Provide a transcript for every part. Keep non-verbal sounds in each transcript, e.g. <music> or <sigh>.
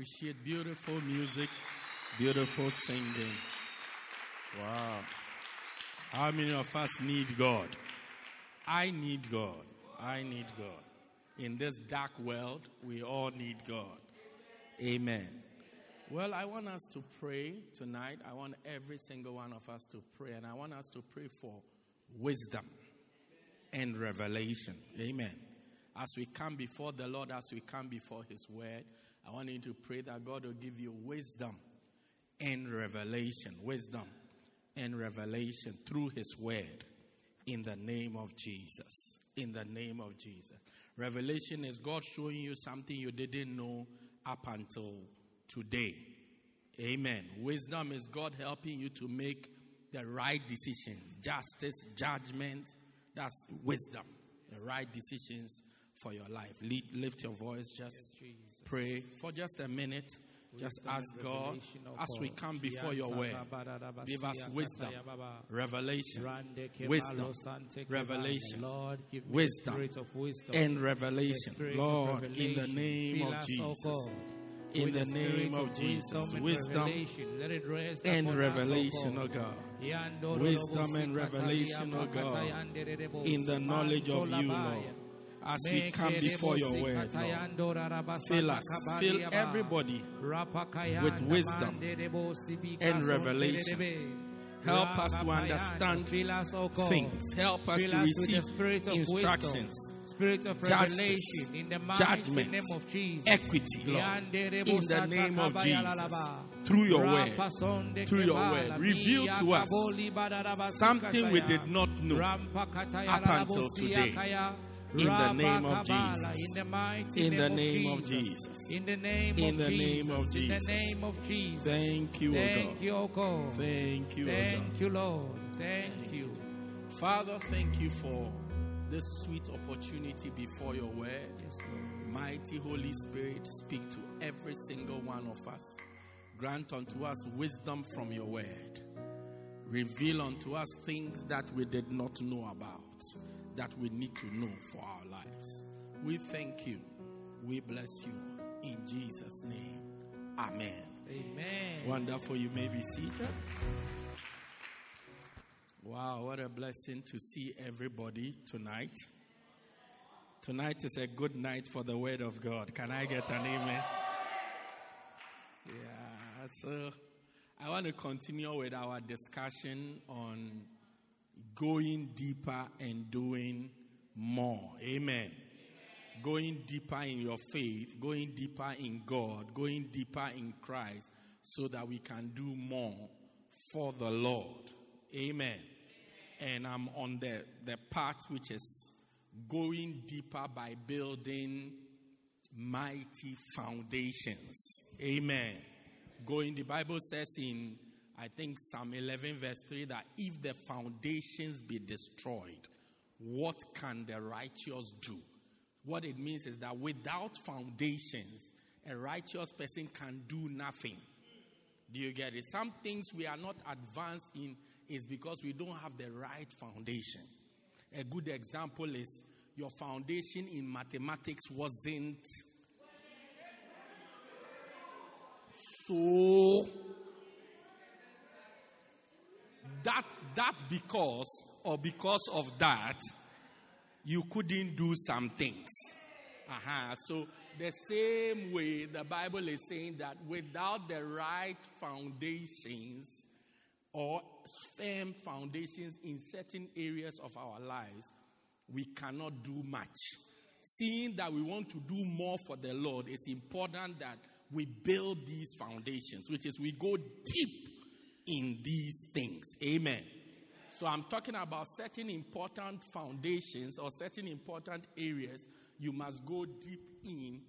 Appreciate beautiful music, beautiful singing. Wow. How many of us need God? I need God. I need God. In this dark world, we all need God. Amen. Well, I want us to pray tonight. I want every single one of us to pray, and I want us to pray for wisdom and revelation. Amen. As we come before the Lord, as we come before His Word, I want you to pray that God will give you wisdom and revelation. Wisdom and revelation through His Word in the name of Jesus. In the name of Jesus. Revelation is God showing you something you didn't know up until today. Amen. Wisdom is God helping you to make the right decisions, justice, judgment. That's wisdom. The right decisions for your life. Lead, lift your voice, just pray for just a minute. Just ask God as we come before your word. Give us wisdom, revelation, wisdom, revelation, wisdom, and revelation. Lord, in the name of Jesus. In the name of Jesus, wisdom and revelation, O God. Wisdom and revelation, O God. In the knowledge of you, Lord as we come before your word. Lord. Fill us, fill everybody with wisdom and revelation. Help us to understand things. Help us to receive instructions. Spirit of Justice, revelation in the judgment, name of Jesus. equity, Lord, in the name of Jesus. Through your word, through your word, reveal to us something we did not know up until today. In the name of Jesus. In the name of Jesus. In the name of Jesus. In the name of Jesus. Thank you, O Thank God. you, O God. Thank you, Thank you, Lord. Thank you. Father, thank you for this sweet opportunity before your word. Yes. Mighty Holy Spirit, speak to every single one of us. Grant unto us wisdom from your word. Reveal unto us things that we did not know about, that we need to know for our lives. We thank you. We bless you. In Jesus' name. Amen. Amen. Wonderful. You may be seated. Wow, what a blessing to see everybody tonight. Tonight is a good night for the Word of God. Can I get an amen? Yeah, so I want to continue with our discussion on going deeper and doing more. Amen. Going deeper in your faith, going deeper in God, going deeper in Christ, so that we can do more for the Lord. Amen. And I'm on the, the part which is going deeper by building mighty foundations. Amen. Going, the Bible says in, I think, Psalm 11, verse 3, that if the foundations be destroyed, what can the righteous do? What it means is that without foundations, a righteous person can do nothing. Do you get it? Some things we are not advanced in is because we don't have the right foundation. A good example is your foundation in mathematics wasn't so that that because or because of that you couldn't do some things. Uh-huh. So the same way the Bible is saying that without the right foundations or firm foundations in certain areas of our lives, we cannot do much. Seeing that we want to do more for the Lord, it's important that we build these foundations, which is we go deep in these things. Amen. So I'm talking about certain important foundations or certain important areas you must go deep in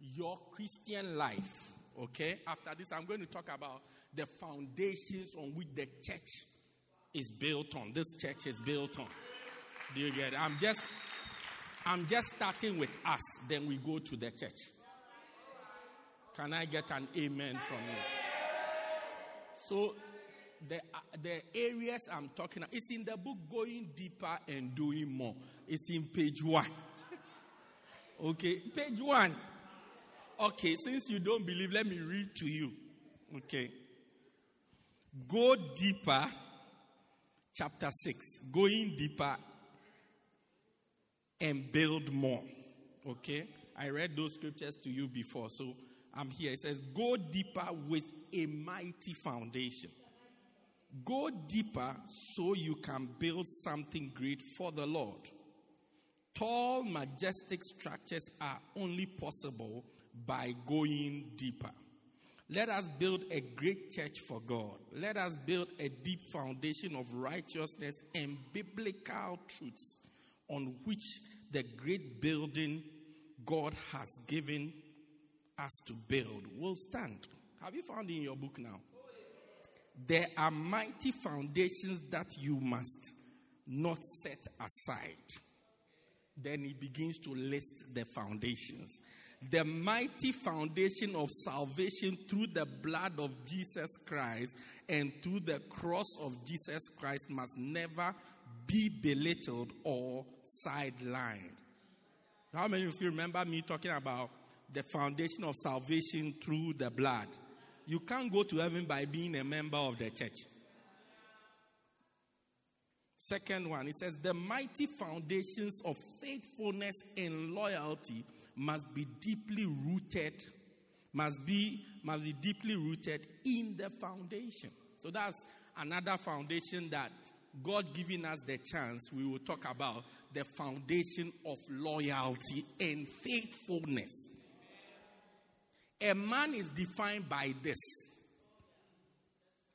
your Christian life. Okay? After this, I'm going to talk about the foundations on which the church is built on. This church is built on. Do you get it? I'm just I'm just starting with us, then we go to the church. Can I get an amen from you? So the uh, the areas I'm talking about, it's in the book going deeper and doing more. It's in page one. Okay, page one. Okay, since you don't believe, let me read to you. Okay. Go deeper, chapter 6. Going deeper and build more. Okay? I read those scriptures to you before, so I'm here. It says, Go deeper with a mighty foundation. Go deeper so you can build something great for the Lord. Tall, majestic structures are only possible by going deeper. Let us build a great church for God. Let us build a deep foundation of righteousness and biblical truths on which the great building God has given us to build will stand. Have you found in your book now? There are mighty foundations that you must not set aside. Then he begins to list the foundations. The mighty foundation of salvation through the blood of Jesus Christ and through the cross of Jesus Christ must never be belittled or sidelined. How many of you remember me talking about the foundation of salvation through the blood? You can't go to heaven by being a member of the church. Second one, it says, the mighty foundations of faithfulness and loyalty must be deeply rooted, must be, must be deeply rooted in the foundation. So that's another foundation that God giving us the chance, we will talk about the foundation of loyalty and faithfulness. A man is defined by this.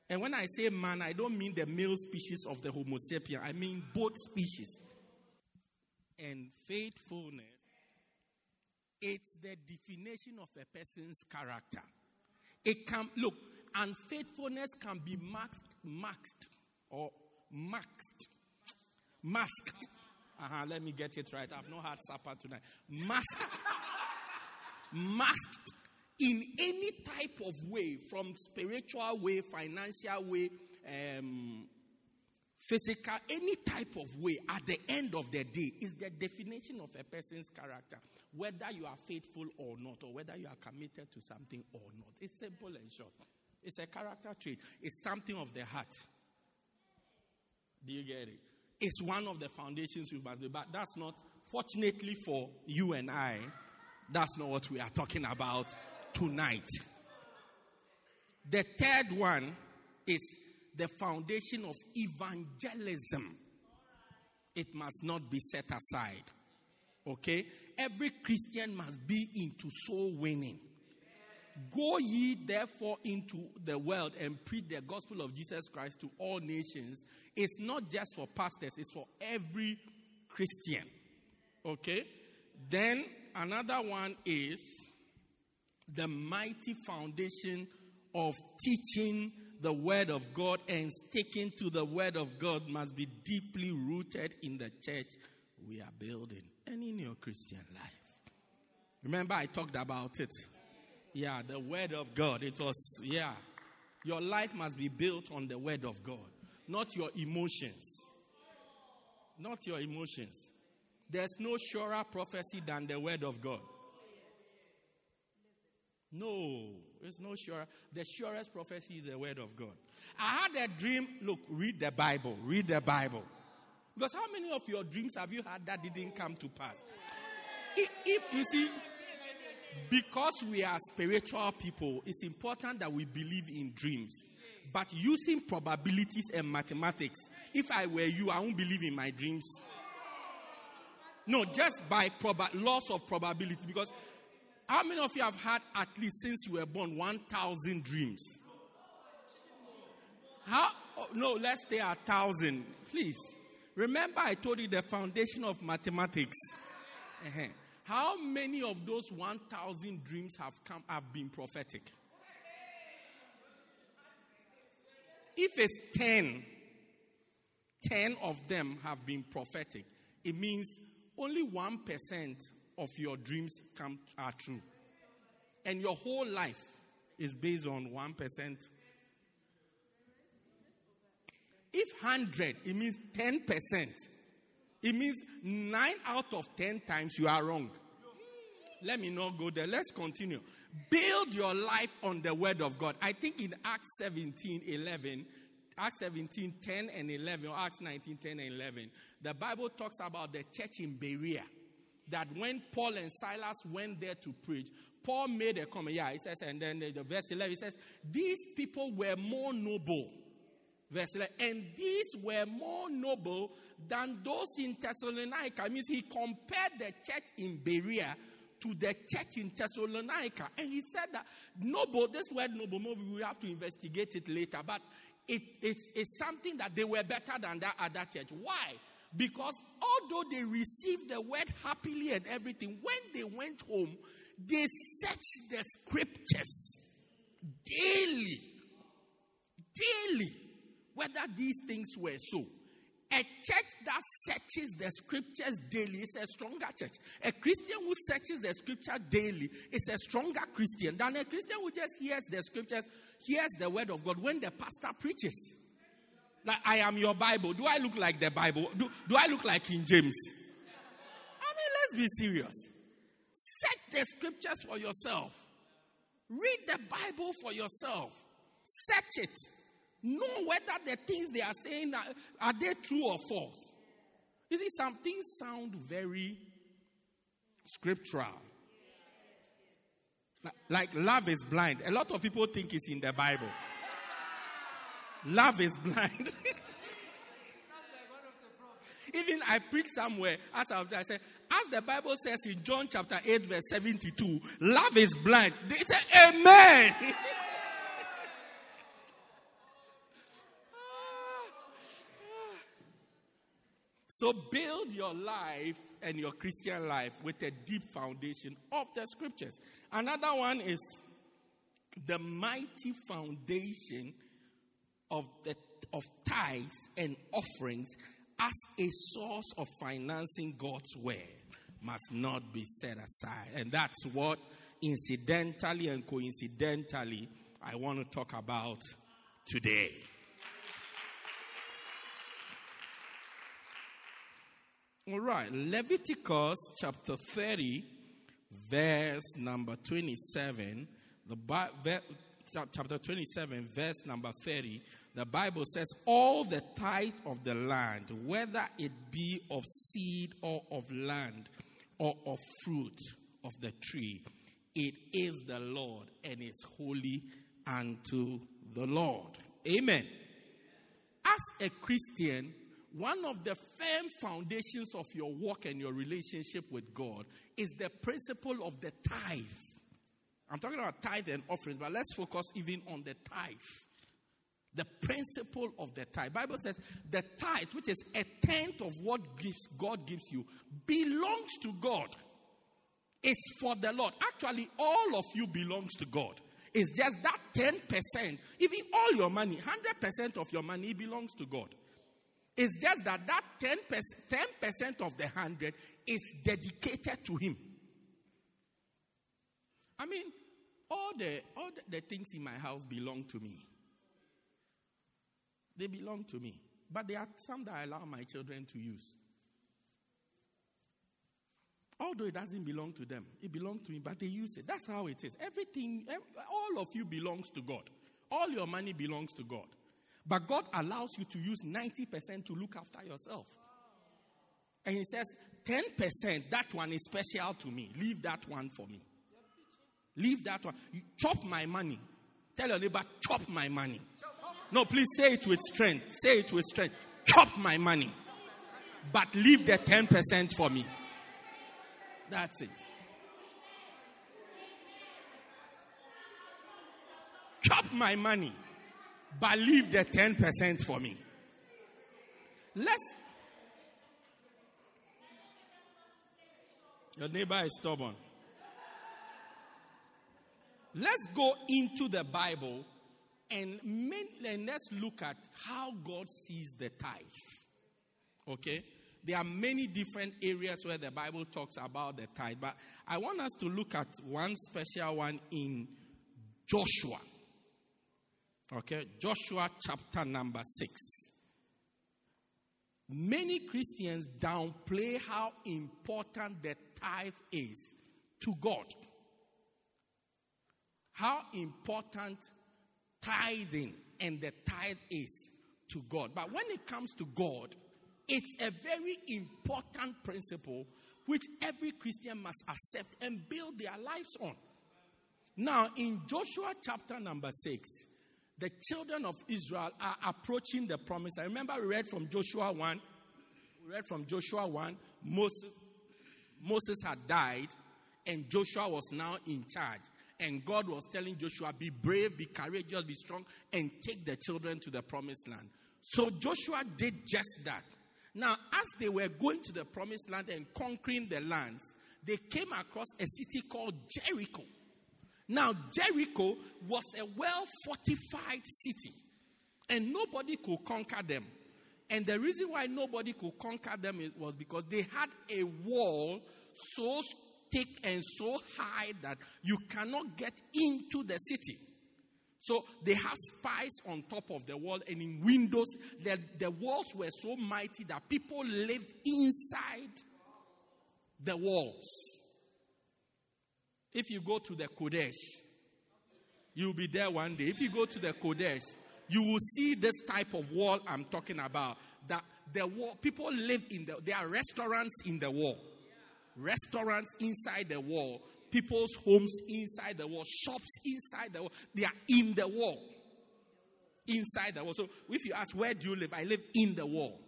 And when I say man, I don't mean the male species of the Homo sapien, I mean both species. And faithfulness, it's the definition of a person's character. It can, look, unfaithfulness can be masked, masked or masked. Masked. Uh-huh, let me get it right. I've not had supper tonight. Masked. <laughs> masked in any type of way, from spiritual way, financial way, um, physical, any type of way, at the end of the day, is the definition of a person's character. Whether you are faithful or not, or whether you are committed to something or not. It's simple and short. It's a character trait, it's something of the heart. Do you get it? It's one of the foundations we must do, but that's not, fortunately for you and I, that's not what we are talking about tonight. The third one is the foundation of evangelism. It must not be set aside. Okay? Every Christian must be into soul winning. Go ye therefore into the world and preach the gospel of Jesus Christ to all nations. It's not just for pastors, it's for every Christian. Okay? Then another one is the mighty foundation of teaching the word of God and sticking to the word of God must be deeply rooted in the church we are building and in your Christian life. Remember, I talked about it. Yeah, the word of God. It was, yeah. Your life must be built on the word of God, not your emotions. Not your emotions. There's no surer prophecy than the word of God. No, it's no sure. The surest prophecy is the word of God. I had a dream. Look, read the Bible. Read the Bible. Because how many of your dreams have you had that didn't come to pass? If, if you see, because we are spiritual people, it's important that we believe in dreams. But using probabilities and mathematics, if I were you, I won't believe in my dreams. No, just by proba- loss of probability. Because how many of you have had at least since you were born 1,000 dreams? How? Oh, no, let's stay at 1,000. Please. Remember, I told you the foundation of mathematics. Uh-huh. How many of those 1,000 dreams have come, have been prophetic? If it's 10, 10 of them have been prophetic, it means only 1% of your dreams come are true. And your whole life is based on 1%. If 100, it means 10%. It means 9 out of 10 times you are wrong. let me not go there. Let's continue. Build your life on the word of God. I think in Acts 17 11, Acts 17 10 and 11, or Acts 19 10 and 11, the Bible talks about the church in Berea. That when Paul and Silas went there to preach, Paul made a comment. Yeah, he says, and then the, the verse 11 he says, These people were more noble. Verse 11, and these were more noble than those in Thessalonica. Means he compared the church in Berea to the church in Thessalonica. And he said that noble, this word noble, maybe we have to investigate it later, but it, it's, it's something that they were better than that other church. Why? Because although they received the word happily and everything, when they went home, they searched the scriptures daily. Daily. Whether these things were so. A church that searches the scriptures daily is a stronger church. A Christian who searches the scripture daily is a stronger Christian than a Christian who just hears the scriptures, hears the word of God when the pastor preaches. Like, I am your Bible. Do I look like the Bible? Do, do I look like King James? I mean, let's be serious. Search the scriptures for yourself. Read the Bible for yourself. Search it. Know whether the things they are saying are, are they true or false. You see, some things sound very scriptural. Like love is blind. A lot of people think it's in the Bible. Love is blind. <laughs> Even I preach somewhere, as I, I said, as the Bible says in John chapter 8, verse 72, love is blind. They say, Amen. <laughs> So build your life and your Christian life with a deep foundation of the scriptures. Another one is the mighty foundation of the of tithes and offerings as a source of financing God's word must not be set aside. And that's what incidentally and coincidentally I want to talk about today. All right, Leviticus chapter 30, verse number 27. The chapter 27, verse number 30. The Bible says, All the tithe of the land, whether it be of seed or of land or of fruit of the tree, it is the Lord and is holy unto the Lord. Amen. As a Christian, one of the firm foundations of your work and your relationship with God is the principle of the tithe. I'm talking about tithe and offerings, but let's focus even on the tithe. The principle of the tithe. Bible says the tithe, which is a tenth of what God gives you, belongs to God. It's for the Lord. Actually, all of you belongs to God. It's just that 10%, even all your money, 100% of your money belongs to God. It's just that that 10%, 10% of the 100 is dedicated to Him. I mean, all the, all the, things in my house belong to me. They belong to me. But there are some that I allow my children to use. Although it doesn't belong to them, it belongs to me, but they use it. That's how it is. Everything, all of you belongs to God. All your money belongs to God. But God allows you to use 90% to look after yourself. And He says, 10%, that one is special to me. Leave that one for me. Leave that one. You chop my money. Tell your neighbor, chop my money. No, please say it with strength. Say it with strength. Chop my money. But leave the 10% for me. That's it. Chop my money, but leave the 10% for me. Let's. Your neighbor is stubborn. Let's go into the Bible and, main, and let's look at how God sees the tithe. Okay? There are many different areas where the Bible talks about the tithe, but I want us to look at one special one in Joshua. Okay, Joshua chapter number 6. Many Christians downplay how important the tithe is to God. How important tithing and the tithe is to God. But when it comes to God, it's a very important principle which every Christian must accept and build their lives on. Now, in Joshua chapter number 6, the children of Israel are approaching the promise. I remember we read from Joshua 1. We read from Joshua 1. Moses, Moses had died, and Joshua was now in charge. And God was telling Joshua, Be brave, be courageous, be strong, and take the children to the promised land. So Joshua did just that. Now, as they were going to the promised land and conquering the lands, they came across a city called Jericho. Now, Jericho was a well fortified city, and nobody could conquer them. And the reason why nobody could conquer them was because they had a wall so thick and so high that you cannot get into the city. So they have spies on top of the wall and in windows. The, the walls were so mighty that people lived inside the walls. If you go to the Kodesh, you'll be there one day. If you go to the Kodesh, you will see this type of wall I'm talking about. That the wall, people live in the, there are restaurants in the wall, restaurants inside the wall, people's homes inside the wall, shops inside the wall. They are in the wall, inside the wall. So if you ask, where do you live? I live in the wall.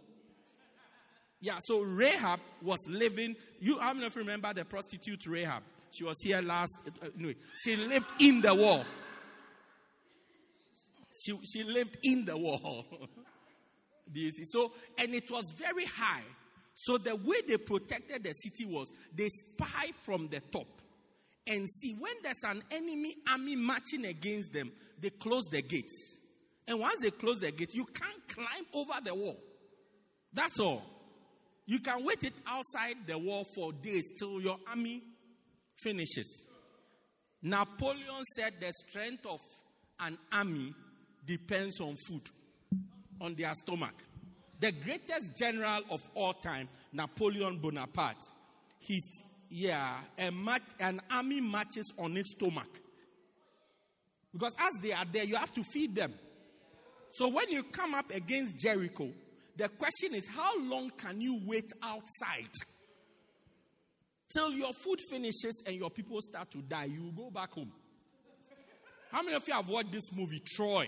Yeah, so Rahab was living. You, I don't know if you remember the prostitute Rahab. She was here last. Uh, anyway, she lived in the wall. She, she lived in the wall. <laughs> Do you see? So, and it was very high. So the way they protected the city was they spy from the top and see when there's an enemy army marching against them, they close the gates. And once they close the gates, you can't climb over the wall. That's all. You can wait it outside the wall for days till your army finishes. Napoleon said the strength of an army depends on food, on their stomach. The greatest general of all time, Napoleon Bonaparte, he's, yeah, a an army marches on its stomach. Because as they are there, you have to feed them. So when you come up against Jericho, the question is how long can you wait outside? Till your food finishes and your people start to die, you go back home. How many of you have watched this movie, Troy?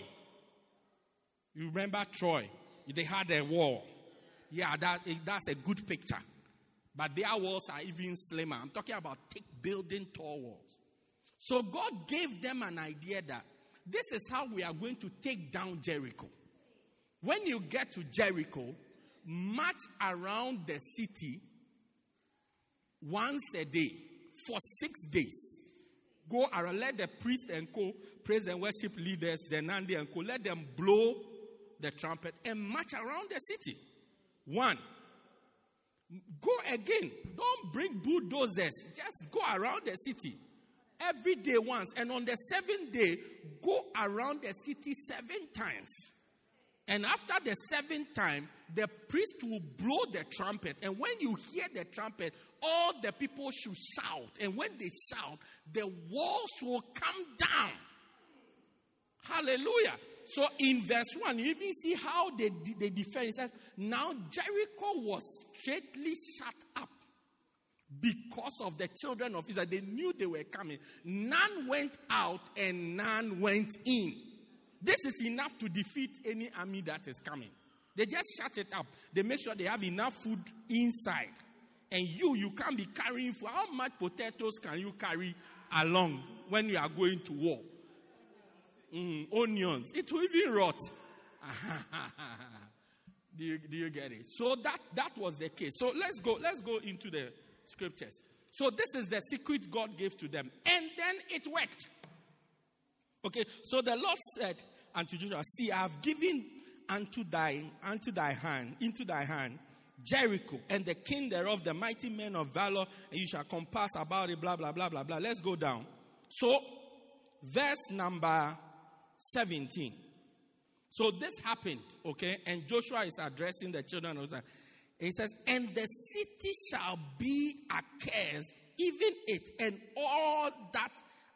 You remember Troy? They had a wall. Yeah, that, eh, that's a good picture. But their walls are even slimmer. I'm talking about thick building tall walls. So God gave them an idea that this is how we are going to take down Jericho. When you get to Jericho, march around the city once a day for six days. Go around, let the priest and co, praise and worship leaders, Zenandi and co, let them blow the trumpet and march around the city. One. Go again. Don't bring bulldozers. Just go around the city every day once. And on the seventh day, go around the city seven times. And after the seventh time, the priest will blow the trumpet. And when you hear the trumpet, all the people should shout. And when they shout, the walls will come down. Hallelujah. So in verse 1, you even see how they, they defend. It says, Now Jericho was straightly shut up because of the children of Israel. They knew they were coming. None went out and none went in. This is enough to defeat any army that is coming. They just shut it up. They make sure they have enough food inside. And you, you can't be carrying food. How much potatoes can you carry along when you are going to war? Mm, onions. It will even rot. <laughs> do, you, do you get it? So that, that was the case. So let's go, let's go into the scriptures. So this is the secret God gave to them. And then it worked. Okay, so the Lord said unto Joshua, See, I have given unto thy unto thy hand, into thy hand, Jericho, and the king thereof, the mighty men of valor, and you shall compass about it, blah, blah, blah, blah, blah. Let's go down. So, verse number 17. So this happened, okay, and Joshua is addressing the children of Israel. He says, And the city shall be accursed even it and all that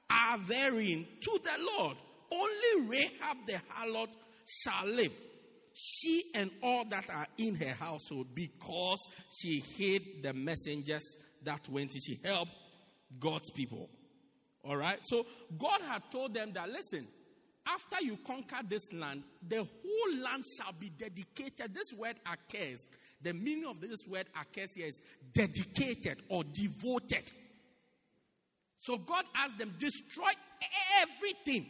are therein to the Lord. Only Rahab the harlot shall live, she and all that are in her household, because she hid the messengers that went. To she helped God's people. All right. So God had told them that listen, after you conquer this land, the whole land shall be dedicated. This word occurs. The meaning of this word occurs here is dedicated or devoted. So God asked them, destroy everything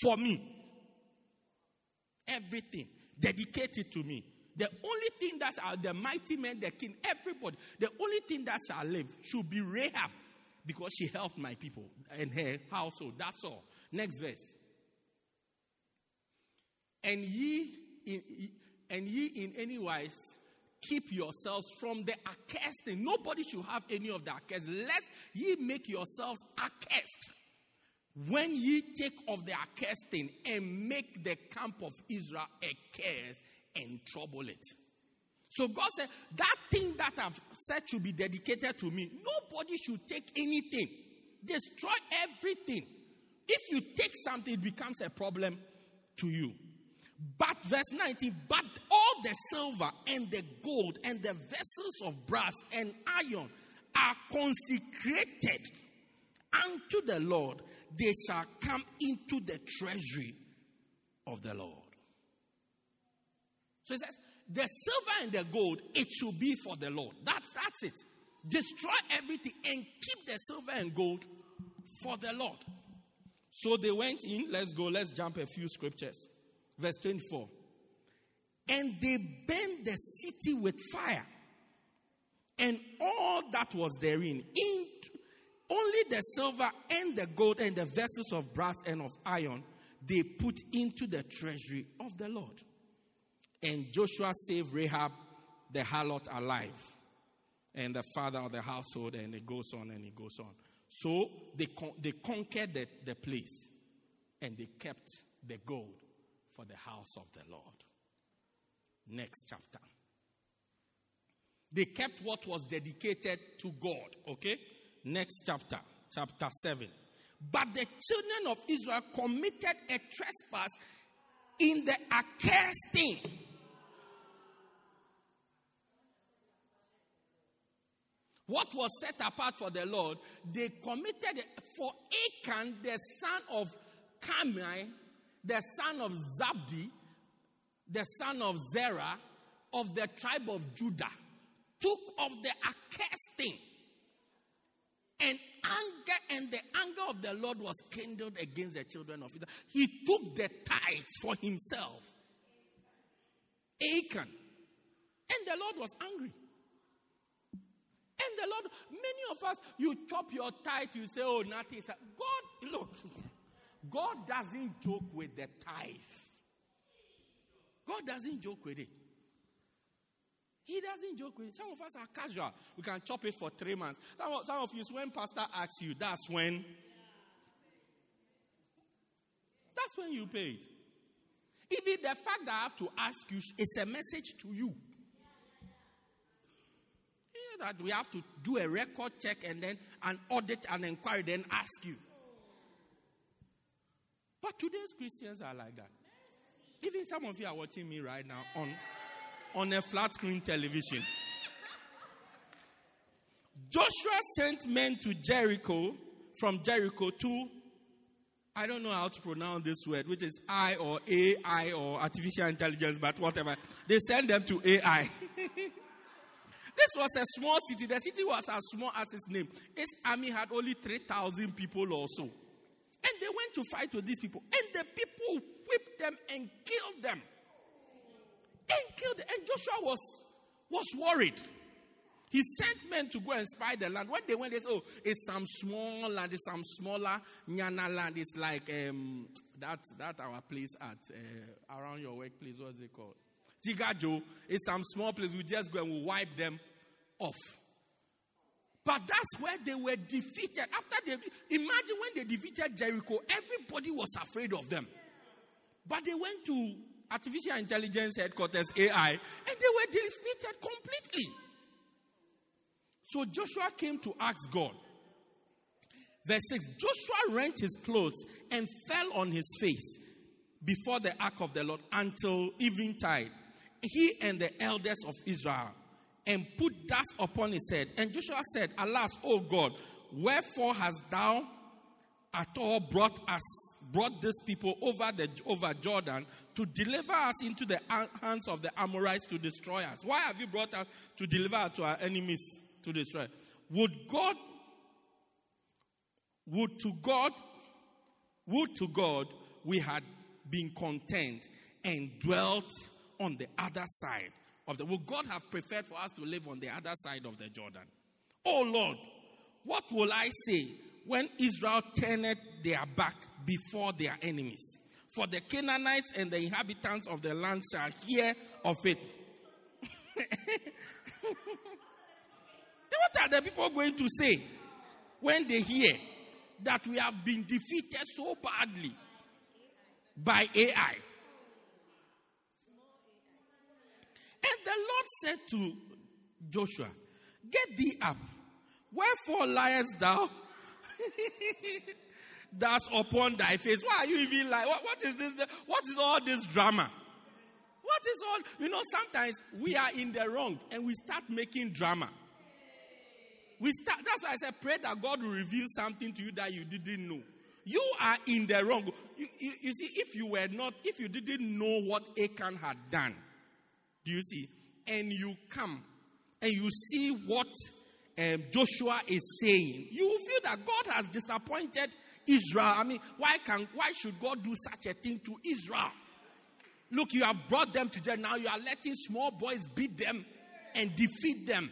for me. Everything. Dedicated to me. The only thing that are the mighty men, the king, everybody, the only thing that shall live should be Rahab because she helped my people and her household. That's all. Next verse. And ye in, and ye in any wise keep yourselves from the accursed thing. Nobody should have any of the accursed. Lest ye make yourselves accursed. When ye take of the accursed and make the camp of Israel a curse and trouble it. So God said, that thing that I've said should be dedicated to me. Nobody should take anything. Destroy everything. If you take something, it becomes a problem to you. But verse 19, but all the silver and the gold and the vessels of brass and iron are consecrated unto the Lord. They shall come into the treasury of the Lord. So he says, the silver and the gold, it should be for the Lord. That's, that's it. Destroy everything and keep the silver and gold for the Lord. So they went in. Let's go. Let's jump a few scriptures. Verse 24. And they burned the city with fire and all that was therein. In, only the silver and the gold and the vessels of brass and of iron they put into the treasury of the Lord. And Joshua saved Rahab the harlot alive and the father of the household, and it goes on and it goes on. So they, con- they conquered the, the place and they kept the gold for the house of the Lord. Next chapter. They kept what was dedicated to God. Okay? Next chapter, chapter 7. But the children of Israel committed a trespass in the accursed thing. What was set apart for the Lord, they committed for Achan, the son of Carmi, the son of Zabdi, the son of Zerah, of the tribe of Judah, took of the accursed thing. And anger and the anger of the Lord was kindled against the children of Israel. He took the tithes for himself. Achan. And the Lord was angry. And the Lord, many of us, you chop your tithe, you say, oh, nothing. God, look, God doesn't joke with the tithe. God doesn't joke with it. He doesn't joke with it. Some of us are casual. We can chop it for three months. Some of, some of you, when pastor asks you, that's when. That's when you pay it. Even the fact that I have to ask you is a message to you. That we have to do a record check and then an audit and inquiry, then ask you. But today's Christians are like that. Even some of you are watching me right now on, on a flat screen television. Joshua sent men to Jericho, from Jericho to, I don't know how to pronounce this word, which is I or AI or artificial intelligence, but whatever. They sent them to AI. <laughs> this was a small city. The city was as small as its name. Its army had only 3,000 people or so. And they went to fight with these people. And the people whipped them and killed them. And killed them. And Joshua was, was worried. He sent men to go and spy the land. When they went, they said, Oh, it's some small land, it's some smaller Nyana land. It's like um, that, that our place at uh, around your workplace. What's it called? Tigajo. It's some small place. We just go and we wipe them off. But that's where they were defeated. After they, imagine when they defeated Jericho, everybody was afraid of them. But they went to artificial intelligence headquarters, AI, and they were defeated completely. So Joshua came to ask God. Verse 6 Joshua rent his clothes and fell on his face before the ark of the Lord until eventide. He and the elders of Israel and put dust upon his head. And Joshua said, Alas, O God, wherefore hast thou at all brought us brought these people over the over Jordan to deliver us into the hands of the Amorites to destroy us? Why have you brought us to deliver us to our enemies to destroy? Would God would to God would to God we had been content and dwelt on the other side of the would God have preferred for us to live on the other side of the Jordan? Oh Lord, what will I say when Israel turned their back before their enemies? For the Canaanites and the inhabitants of the land shall hear of it. <laughs> what are the people going to say when they hear that we have been defeated so badly by AI? And the Lord said to Joshua, Get thee up. Wherefore liest thou <laughs> thus upon thy face? Why are you even like, what, what is this? What is all this drama? What is all, you know, sometimes we are in the wrong and we start making drama. We start, that's why I said, pray that God will reveal something to you that you didn't know. You are in the wrong. You, you, you see, if you were not, if you didn't know what Achan had done, do you see? And you come and you see what um, Joshua is saying, you feel that God has disappointed Israel. I mean, why can why should God do such a thing to Israel? Look, you have brought them to them. Now you are letting small boys beat them and defeat them.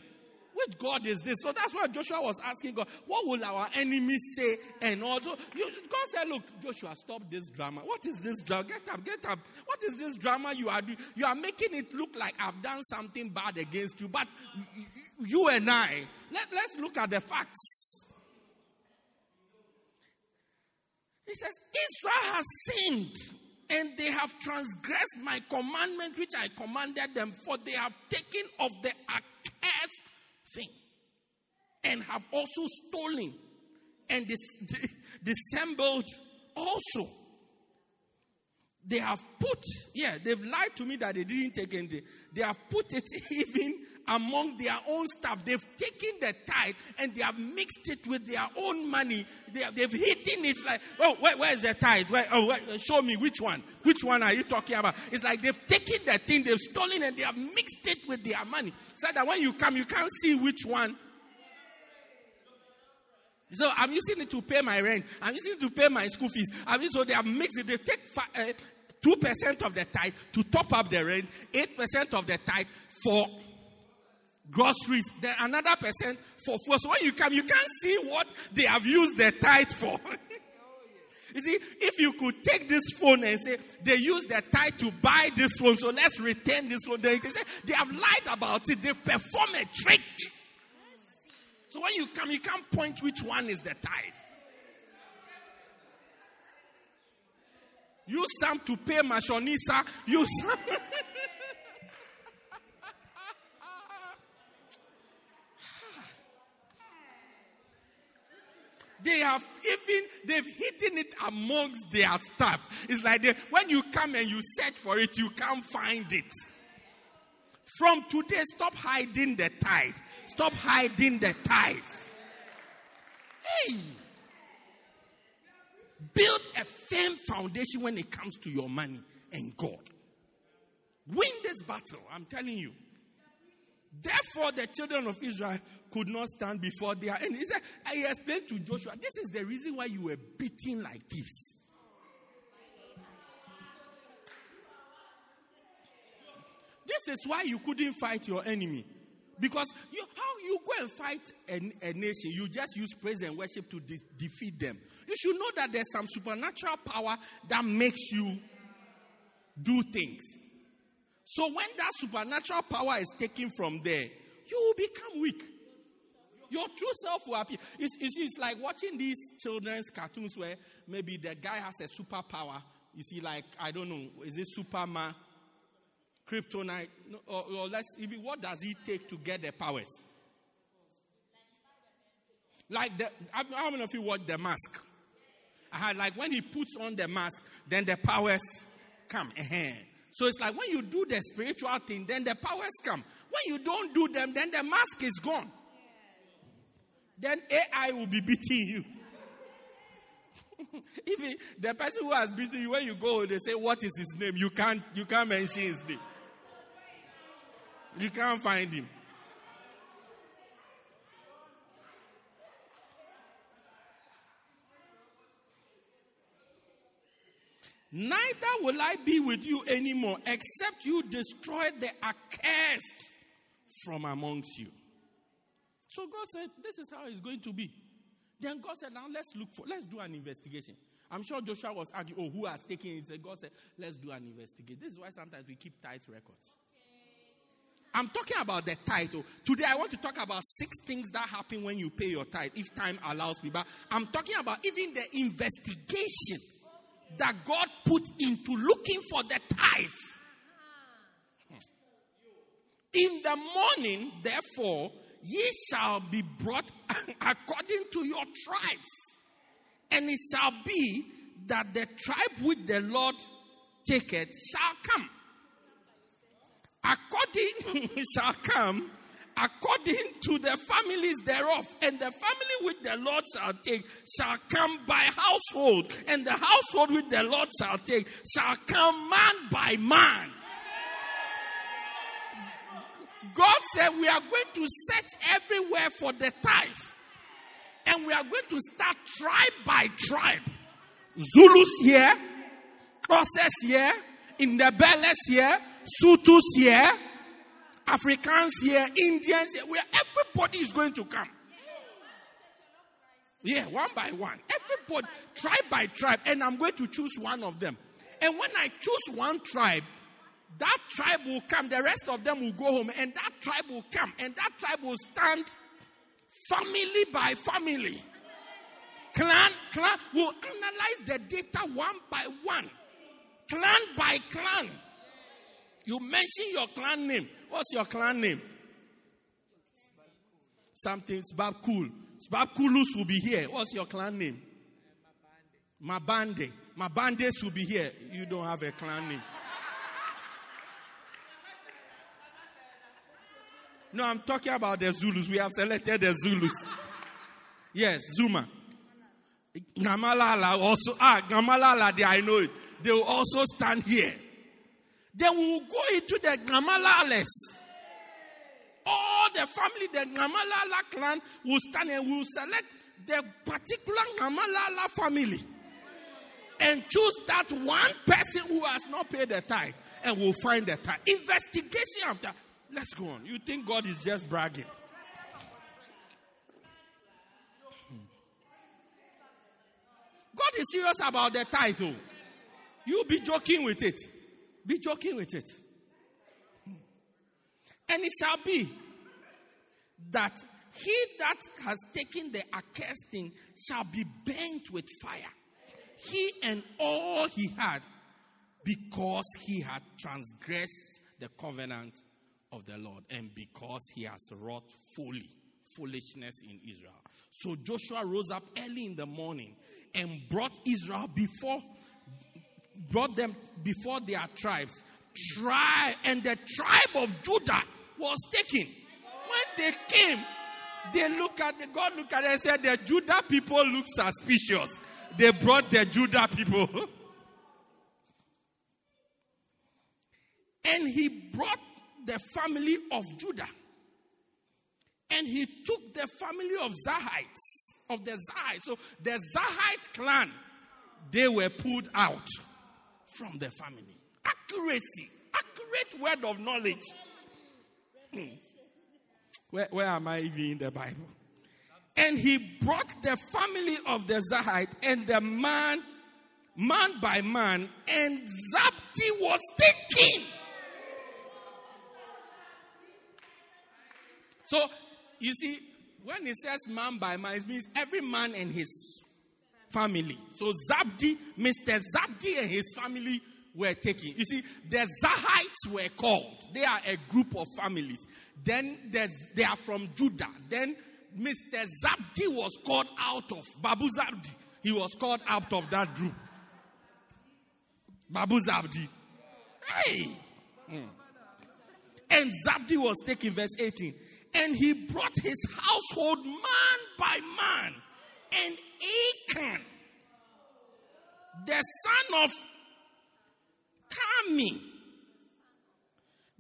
Which God is this? So that's why Joshua was asking God, what will our enemies say? And also, you, God said, look, Joshua, stop this drama. What is this drama? Get up, get up. What is this drama you are doing? You are making it look like I've done something bad against you. But you and I, let, let's look at the facts. He says, Israel has sinned and they have transgressed my commandment which I commanded them, for they have taken of the accursed thing and have also stolen and dis- <laughs> dissembled also. They have put, yeah, they've lied to me that they didn't take anything. They have put it <laughs> even among their own stuff. They've taken the tithe and they have mixed it with their own money. They have, they've hidden it like, oh, where, where's the tithe? Where, oh, where, show me which one. Which one are you talking about? It's like they've taken the thing, they've stolen and they have mixed it with their money. So that when you come, you can't see which one so I'm using it to pay my rent. I'm using it to pay my school fees. I mean, so they have mixed it. They take uh, 2% of the tithe to top up the rent, 8% of the tithe for groceries, then another percent for food. So when you come, you can't see what they have used the tithe for. <laughs> you see, if you could take this phone and say, they use the tithe to buy this phone, so let's return this phone, then you can say, they have lied about it, they perform a trick. So when you come, you can't point which one is the tithe. Use some to pay my Mashonisa. Use some. <laughs> they have even they've hidden it amongst their stuff. It's like they, when you come and you search for it, you can't find it. From today, stop hiding the tithe. Stop hiding the tithe. Hey. Firm foundation when it comes to your money and God. Win this battle, I'm telling you. Therefore, the children of Israel could not stand before their enemies. He explained to Joshua, this is the reason why you were beaten like thieves. This is why you couldn't fight your enemy. Because you, how you go and fight a, a, nation, you just use praise and worship to de- defeat them. You should know that there's some supernatural power that makes you do things. So when that supernatural power is taken from there, you will become weak. Your true self will appear. It's, it's, it's like watching these children's cartoons where maybe the guy has a superpower. You see, like, I don't know, is it Superman? Kryptonite, or, or let's even what does it take to get the powers? Like the, how many of you watch the mask? Like when he puts on the mask, then the powers come. So it's like when you do the spiritual thing, then the powers come. When you don't do them, then the mask is gone. Then AI will be beating you. <laughs> if the person who has beaten you, when you go, they say, "What is his name?" You can't, you can't mention his name. You can't find him. Neither will I be with you anymore, except you destroy the accursed from amongst you. So God said, This is how it's going to be. Then God said, Now let's look for, let's do an investigation. I'm sure Joshua was arguing, Oh, who has taken it? God said, Let's do an investigation. This is why sometimes we keep tight records. I'm talking about the title. Today I want to talk about six things that happen when you pay your tithe, if time allows me. But I'm talking about even the investigation that God put into looking for the tithe. Hmm. In the morning, therefore, ye shall be brought <laughs> according to your tribes. And it shall be that the tribe which the Lord taketh shall come. According <laughs> shall come according to the families thereof, and the family which the Lord shall take shall come by household, and the household which the Lord shall take shall come man by man. God said, We are going to search everywhere for the tithe. And we are going to start tribe by tribe. Zulus here, Xhosas here, Indebeles here, Sothos here, Africans here, Indians here. Where everybody is going to come. Yeah, one by one. Everybody, tribe by tribe. And I'm going to choose one of them. And when I choose one tribe, that tribe will come, the rest of them will go home, and that tribe will come, and that tribe will stand family by family. Clan, clan will analyze the data one by one, clan by clan. You mention your clan name. What's your clan name? Something Sbabkul. Sbabkulus will be here. What's your clan name? Mabande. Mabandes will be here. You don't have a clan name. No, I'm talking about the Zulus. We have selected the Zulus. Yes, Zuma. Gamalala also. Ah, Gamalala, I know it. They will also stand here. They will go into the Gamalales. All the family, the Gamalala clan will stand and will select the particular Gamalala family. And choose that one person who has not paid the tithe. And we'll find the tithe. Investigation after. Let's go on. You think God is just bragging? Hmm. God is serious about the title. You be joking with it. Be joking with it. And it shall be that he that has taken the accursed thing shall be burnt with fire. He and all he had, because he had transgressed the covenant of the Lord and because he has wrought folly, foolishness in Israel. So Joshua rose up early in the morning and brought Israel before, brought them before their tribes. Try, and the tribe of Judah was taken. When they came, they look at the, God look at it and said, The Judah people look suspicious. They brought the Judah people. <laughs> and he brought the family of Judah. And he took the family of Zarhites, of the Zarhites. So the Zarhite clan, they were pulled out from the family. Accuracy, accurate word of knowledge. Hmm. Where, where am I even in the Bible? And he brought the family of the Zarhite and the man, man by man, and Zabdi was taken. So, you see, when it says man by man, it means every man and his family. So, Zabdi, Mr. Zabdi and his family were taken. You see, the Zarhites were called. They are a group of families. Then there's they are from Judah. Then Mr. Zabdi was called out of, Babu Zabdi, he was called out of that group. Babu Zabdi. Hey! Mm. And Zabdi was taken, verse 18. And he brought his household man by man. And Achan, the son of Carmi,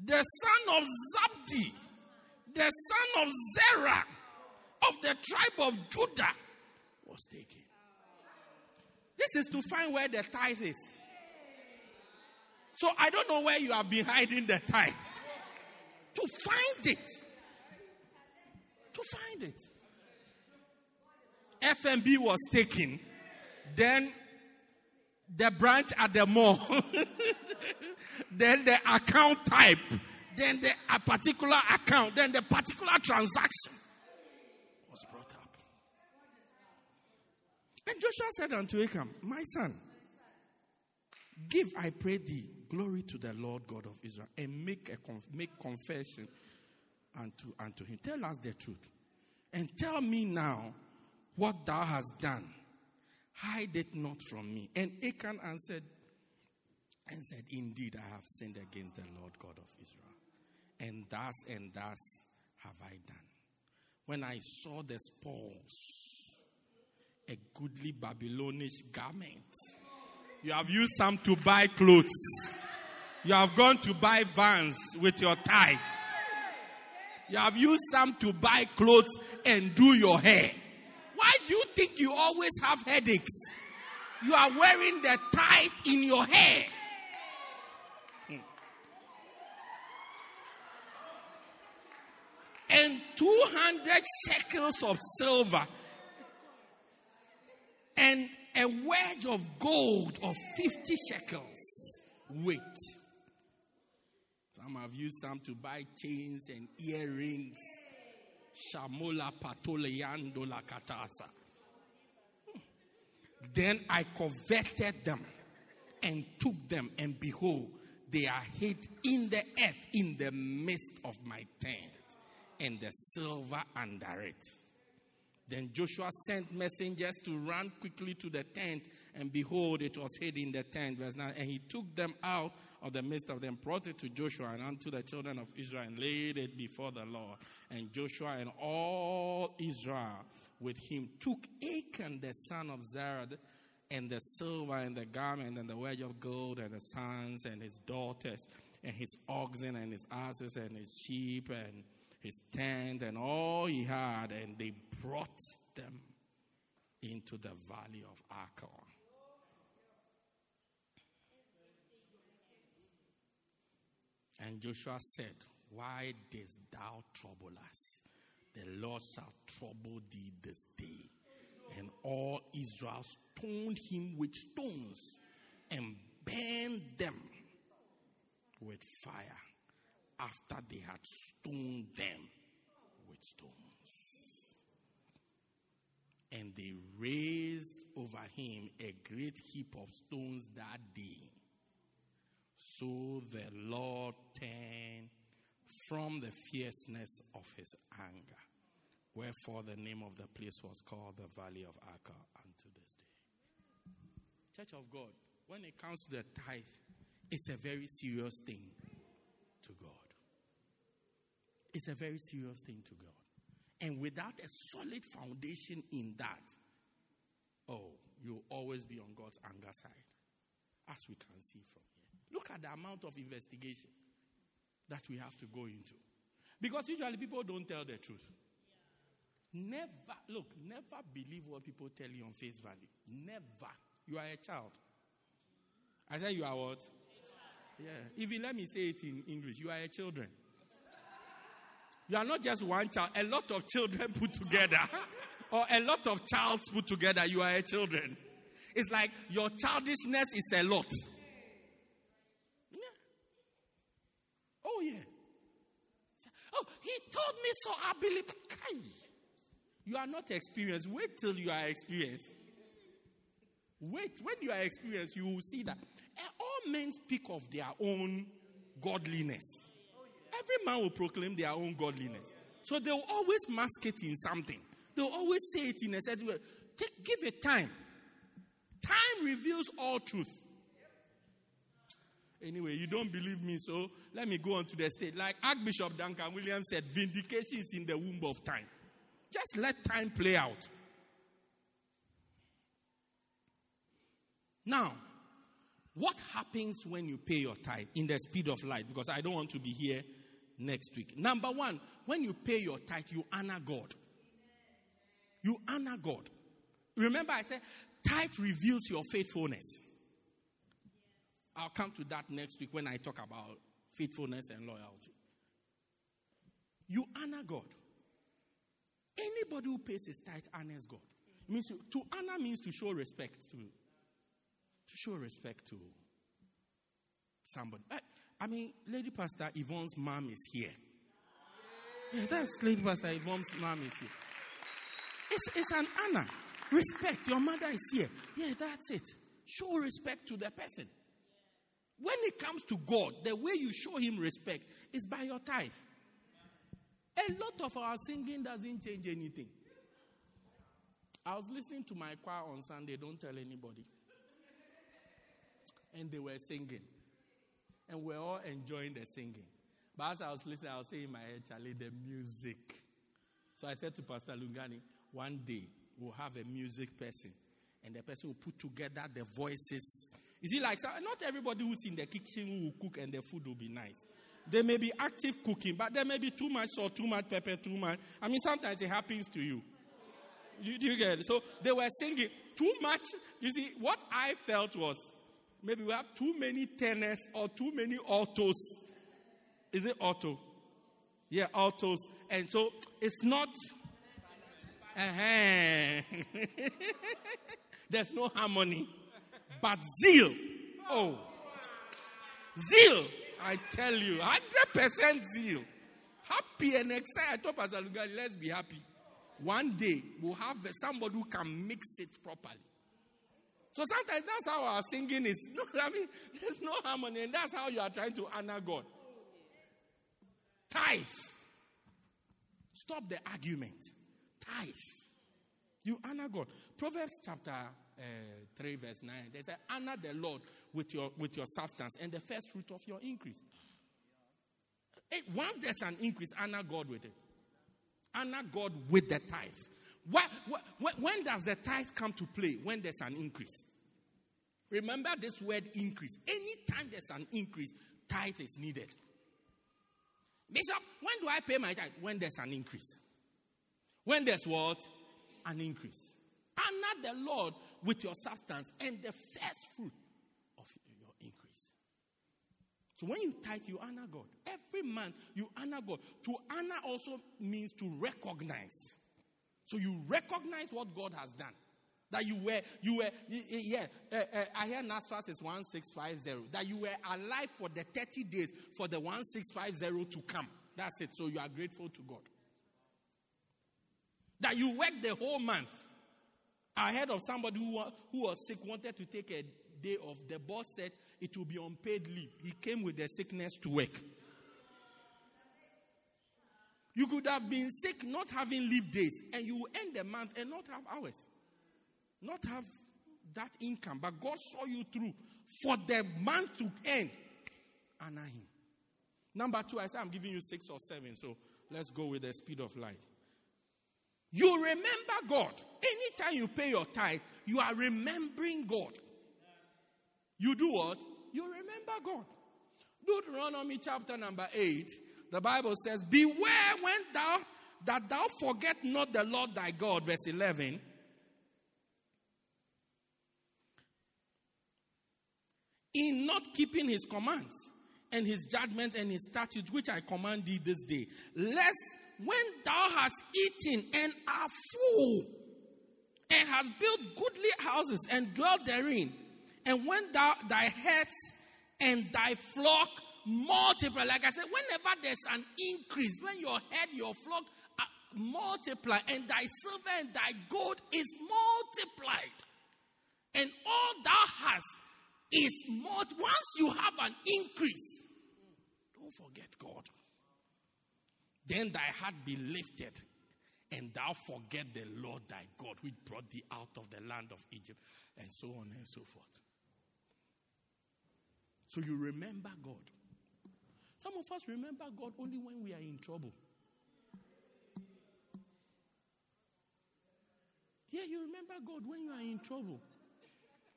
the son of Zabdi, the son of Zerah, of the tribe of Judah, was taken. This is to find where the tithe is. So I don't know where you have been hiding the tithe. To find it. To find it. FNB was taken. Then the branch at the mall. <laughs> then the account type. Then the a particular account. Then the particular transaction was brought up. And Joshua said unto Achan, My son, give, I pray thee, glory to the Lord God of Israel, and make a conf- make confession unto, unto him. Tell us the truth. And tell me now what thou hast done. Hide it not from me. And Achan answered and said, Indeed, I have sinned against the Lord God of Israel. And thus and thus have I done. When I saw the spoils, a goodly Babylonish garment. You have used some to buy clothes. You have gone to buy vans with your tithe. You have used some to buy clothes and do your hair. Why do you think you always have headaches? You are wearing the tithe in your hair. Hmm. And 200 shekels of silver and a wedge of gold of 50 shekels weight. Some have used some to buy chains and earrings. Shamola patoleando la katasa. Then I coveted them and took them, and behold, they are hid in the earth in the midst of my tent, and the silver under it. Then Joshua sent messengers to run quickly to the tent, and behold, it was hid in the tent. Verse 9. And he took them out of the midst of them, brought it to Joshua and unto the children of Israel, and laid it before the Lord. And Joshua and all Israel with him took Achan the son of Zerah, and the silver and the garment and the wedge of gold and the sons and his daughters and his oxen and his asses and his sheep and his tent and all he had, and they brought them into the valley of Achor. And Joshua said, Why didst thou trouble us? The Lord shall trouble thee this day. And all Israel stoned him with stones and burned them with fire after they had stoned them with stones. And they raised over him a great heap of stones that day. So the Lord turned from the fierceness of his anger. Wherefore the name of the place was called the Valley of Achor unto this day. Church of God, when it comes to the tithe, it's a very serious thing to God. It's a very serious thing to God. And without a solid foundation in that, oh, you'll always be on God's anger side, as we can see from here. Look at the amount of investigation that we have to go into. Because usually people don't tell the truth. Never, look, never believe what people tell you on face value. Never. You are a child. I said you are what? Yeah. If you let me say it in English, you are a children. You are not just one child, a lot of children <laughs> put together, or a lot of childs put together, you are a children. It's like your childishness is a lot. Yeah. Oh, yeah. Oh, he told me so, I believe. Kai. You are not experienced. Wait till you are experienced. Wait, when you are experienced, you will see that eh, all men speak of their own godliness. Every man will proclaim their own godliness. So they'll always mask it in something. They'll always say it in a certain way. Take, give it time. Time reveals all truth. Anyway, you don't believe me, so let me go on to the state. Like Archbishop Duncan Williams said, vindication is in the womb of time. Just let time play out. Now, what happens when you pay your tithe in the speed of light? Because I don't want to be here next week. Number one, when you pay your tithe, you honor God. You honor God. Remember, I said tithe reveals your faithfulness. I'll come to that next week when I talk about faithfulness and loyalty. You honor God. Anybody who pays his tithe honors God. It means to honor means to show respect to, to show respect to somebody. I, mean, Lady Pastor Yvonne's mom is here. Yeah, that's Lady Pastor Yvonne's mom is here. It's, it's an honor. Respect. Your mother is here. Yeah, that's it. Show respect to the person. When it comes to God, the way you show him respect is by your tithe. A lot of our singing doesn't change anything. I was listening to my choir on Sunday, don't tell anybody. And they were singing. And we're all enjoying the singing. But as I was listening, I was saying in my head, Charlie, the music. So I said to Pastor Lungani, one day we'll have a music person. And the person will put together the voices. You see, like, not everybody who's in the kitchen will cook and the food will be nice. There may be active cooking, but there may be too much salt, too much pepper, too much. I mean, sometimes it happens to you. You, do you get it? So they were singing too much. You see, what I felt was maybe we have too many tenors or too many autos. Is it alto? Yeah, autos. And so it's not. Uh-huh. <laughs> There's no harmony. But zeal. Oh. Zeal. I tell you. 100% zeal. Happy and excited. I told Pastor Lungani, let's be happy. One day we'll have somebody who can mix it properly. So sometimes that's how our singing is. <laughs> No, I mean, there's no harmony, and that's how you are trying to honor God. Tithe. Stop the argument. Tithe. You honor God. Proverbs chapter uh, 3, verse 9. They say, Honor the Lord with your, with your substance and the first fruit of your increase. It, once there's an increase, honor God with it. Honor God with the tithe. When does the tithe come to play? When there's an increase. Remember this word increase. Anytime there's an increase, tithe is needed. Bishop, when do I pay my tithe? When there's an increase. When there's what? An increase. Honor the Lord with your substance and the first fruit of your increase. So when you tithe, you honor God. Every month, you honor God. To honor also means to recognize. So you recognize what God has done. That you were, you were, yeah, uh, uh, I hear NSFAS is 1650. That you were alive for the 30 days for the 1650 to come. That's it. So you are grateful to God. That you worked the whole month. I heard of somebody who, who was sick, wanted to take a day off. The boss said it will be unpaid leave. He came with the sickness to work. You could have been sick, not having leave days, and you will end the month and not have hours, not have that income. But God saw you through for the month to end. Honor Him. Number two, I said I'm giving you six or seven, so let's go with the speed of light. You remember God. Anytime you pay your tithe, you are remembering God. You do what? You remember God. Deuteronomy chapter number 8, the Bible says, Beware when thou that thou forget not the Lord thy God, verse 11. In not keeping his commands and his judgments and his statutes, which I command thee this day, lest when thou hast eaten and are full, and hast built goodly houses and dwelt therein, and when thou thy herds and thy flock multiply, like I said, whenever there's an increase, when your head, your flock multiply, and thy silver and thy gold is multiplied, and all thou hast is more. Once you have an increase, don't forget God. then thy heart be lifted, and thou forget the Lord thy God, which brought thee out of the land of Egypt, and so on and so forth. So you remember God. Some of us remember God only when we are in trouble. Yeah, you remember God when you are in trouble.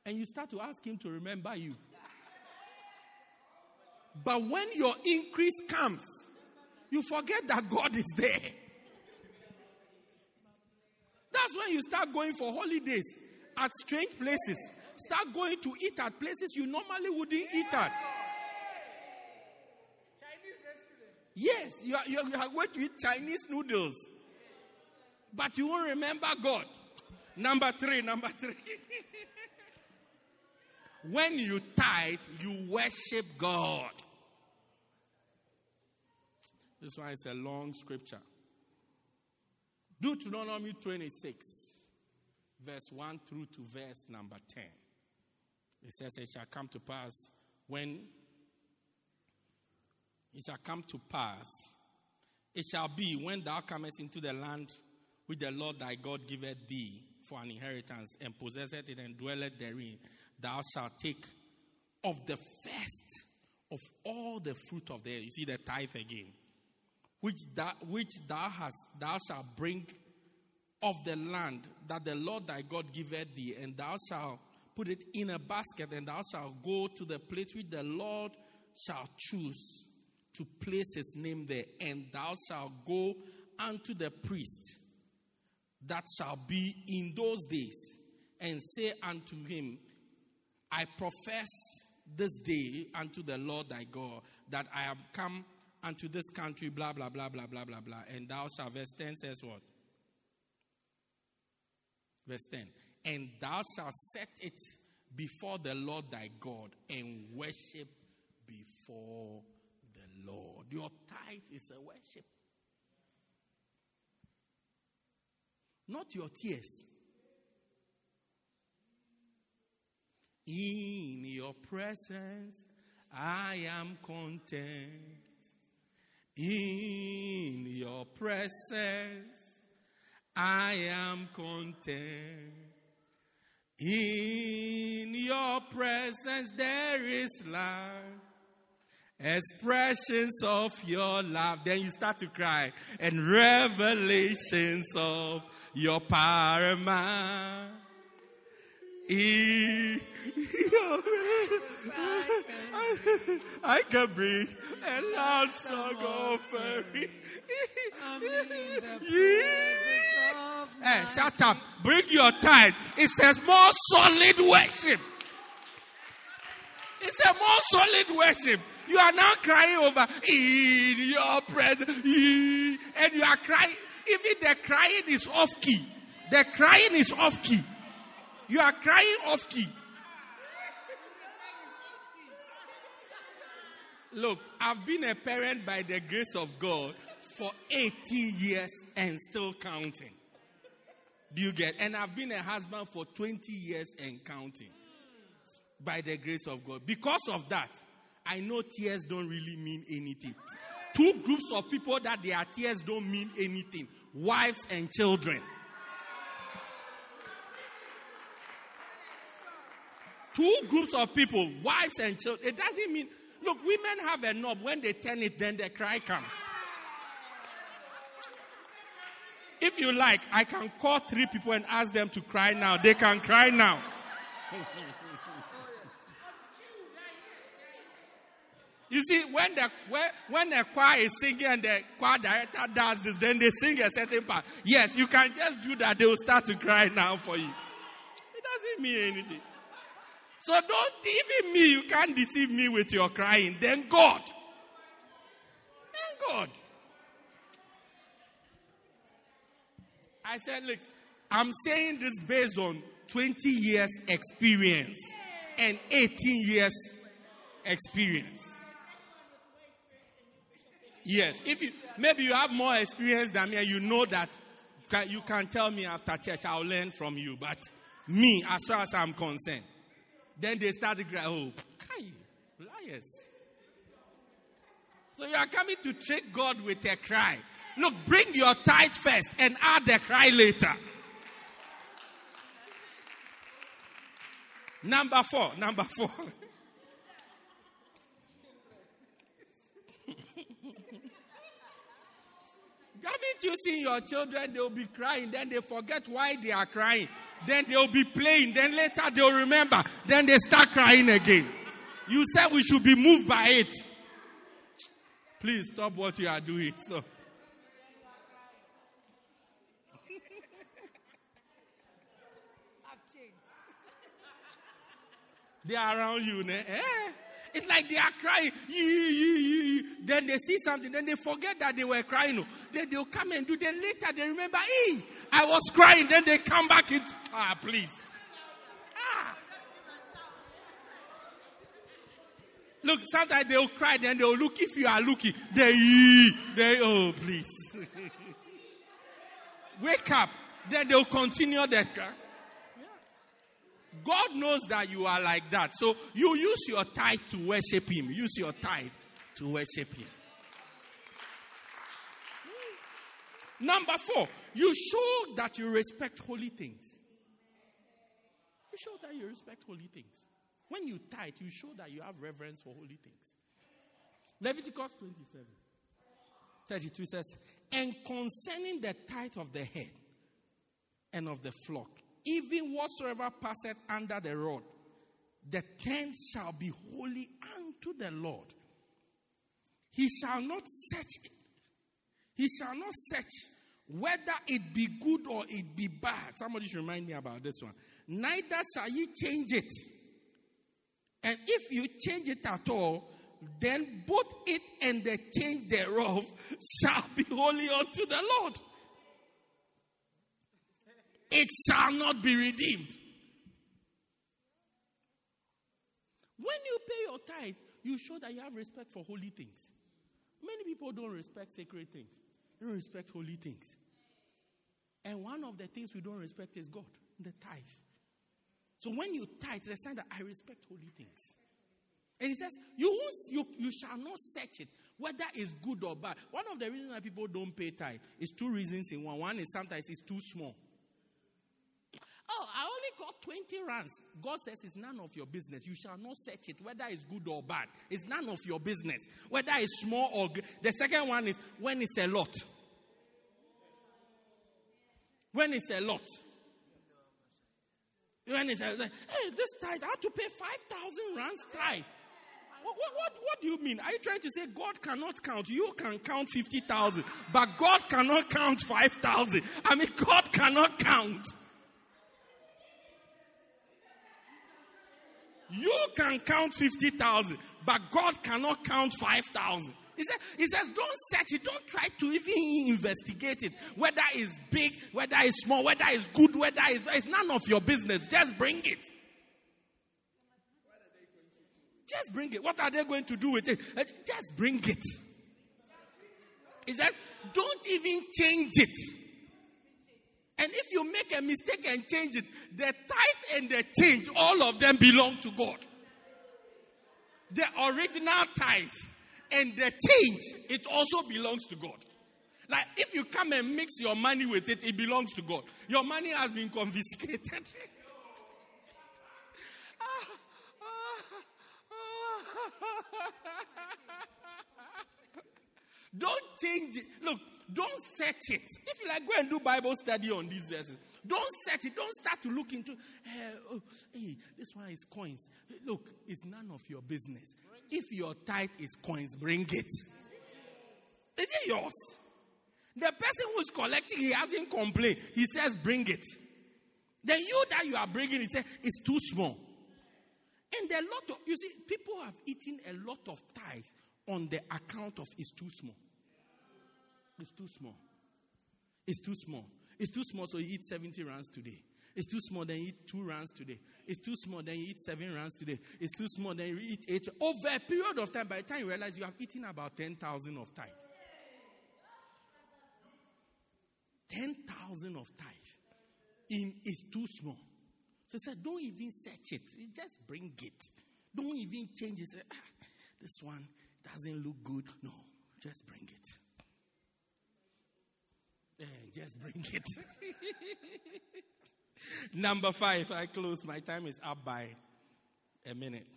And you start to ask Him to remember you. But when your increase comes, you forget that God is there. That's when you start going for holidays at strange places. Start going to eat at places you normally wouldn't eat at. Yes, you are, you are going to eat Chinese noodles. But you won't remember God. Number three, number three. <laughs> when you tithe, you worship God. This one is a long scripture. Deuteronomy 26, verse 1 through to verse number 10. It says, It shall come to pass when it shall come to pass, it shall be when thou comest into the land which the Lord thy God giveth thee for an inheritance, and possesseth it and dwelleth therein, thou shalt take of the first of all the fruit of the earth. You see the tithe again. Which thou, which thou hast, thou shalt bring of the land that the Lord thy God giveth thee, and thou shalt put it in a basket, and thou shalt go to the place which the Lord shall choose to place his name there, and thou shalt go unto the priest that shall be in those days, and say unto him, I profess this day unto the Lord thy God that I have come unto this country, blah, blah, blah, blah, blah, blah, blah. And thou shalt, verse 10 says what? Verse 10. And thou shalt set it before the Lord thy God and worship before Lord. Your tithe is a worship. Not your tears. In your presence, I am content. In your presence, I am content. In your presence, there is life. Expressions of your love. Then you start to cry. And revelations of your paramount. I can breathe and also go ferry. Hey, shut up. Bring your tithe. It says more solid worship. It's a more solid worship. You are now crying over in your presence. And you are crying. Even the crying is off key. The crying is off key. You are crying off key. Look, I've been a parent by the grace of God for 18 years and still counting. Do you get? And I've been a husband for 20 years and counting. By the grace of God. Because of that, I know tears don't really mean anything. Two groups of people that their tears don't mean anything wives and children. Two groups of people, wives and children. It doesn't mean, look, women have a knob. When they turn it, then the cry comes. If you like, I can call three people and ask them to cry now. They can cry now. <laughs> You see, when the when, when the choir is singing and the choir director does this, then they sing a certain part. Yes, you can just do that. They will start to cry now for you. It doesn't mean anything. So don't even me. You can't deceive me with your crying. Then God. Then God. I said, look, I'm saying this based on 20 years experience and 18 years experience. Yes, if you maybe you have more experience than me and you know that you can tell me after church, I'll learn from you. But me, as far as I'm concerned, then they start to cry, oh, liars. So you are coming to trick God with a cry. Look, bring your tithe first and add the cry later. Number four, number four. <laughs> Haven't you seen your children? They'll be crying, then they forget why they are crying. Then they'll be playing, then later they'll remember. Then they start crying again. You said we should be moved by it. Please stop what you are doing. Stop. <laughs> They are around you. Eh? It's like they are crying. Then they see something. Then they forget that they were crying. Then they'll come and do. Then later they remember, hey, I was crying. Then they come back into. Ah, please. Ah. Look, sometimes they'll cry. Then they'll look. If you are looking, they, they, oh, please. <laughs> Wake up. Then they'll continue that cry. God knows that you are like that. So you use your tithe to worship Him. Use your tithe to worship Him. Number four, you show that you respect holy things. You show that you respect holy things. When you tithe, you show that you have reverence for holy things. Leviticus 27 32 says, And concerning the tithe of the head and of the flock, even whatsoever passeth under the rod, the tenth shall be holy unto the Lord. He shall not search. He shall not search whether it be good or it be bad. Somebody should remind me about this one. Neither shall ye change it. And if you change it at all, then both it and the change thereof <laughs> shall be holy unto the Lord it shall not be redeemed. When you pay your tithe, you show that you have respect for holy things. Many people don't respect sacred things, they don't respect holy things. And one of the things we don't respect is God, the tithe. So when you tithe, it's a sign that I respect holy things. And he says, you, you, you shall not search it, whether it's good or bad. One of the reasons why people don't pay tithe is two reasons in one. One is sometimes it's too small. Got 20 rands. God says it's none of your business. You shall not search it, whether it's good or bad. It's none of your business, whether it's small or great. The second one is when it's a lot. When it's a lot. When it's a, hey, this tithe, I have to pay 5,000 rands tithe. What, what, what do you mean? Are you trying to say God cannot count? You can count 50,000, but God cannot count 5,000. I mean, God cannot count. You can count 50,000, but God cannot count 5,000. He, said, he says, don't search it. Don't try to even investigate it. Whether it's big, whether it's small, whether it's good, whether it's, it's none of your business. Just bring it. Just bring it. What are they going to do with it? Uh, Just bring it. He said, don't even change it. And if you make a mistake and change it, the tithe and the change, all of them belong to God. The original tithe and the change, it also belongs to God. Like if you come and mix your money with it, it belongs to God. Your money has been confiscated. <laughs> Don't change it. Look, don't search it. If you like, go and do Bible study on these verses. Don't search it. Don't start to look into, eh, oh, hey, this one is coins. Look, it's none of your business. If your tithe is coins, bring it. Is it yours? The person who's collecting, he hasn't complained. He says, bring it. Then you that you are bringing, he says, it's too small. And a lot of, you see, people have eaten a lot of tithe on the account of it's too small. It's too small. It's too small. It's too small, so you eat 70 rands today. It's too small, then you eat two rands today. It's too small, then you eat seven rands today. It's too small, then you eat eight. Over a period of time, by the time you realize you have eaten about 10,000 of tithe. 10,000 of tithe in is too small. So he said, don't even search it. Just bring it. Don't even change it. Say, ah, this one doesn't look good. No, Just bring it. Eh, just bring it. Number five, I close. My time is up by a minute.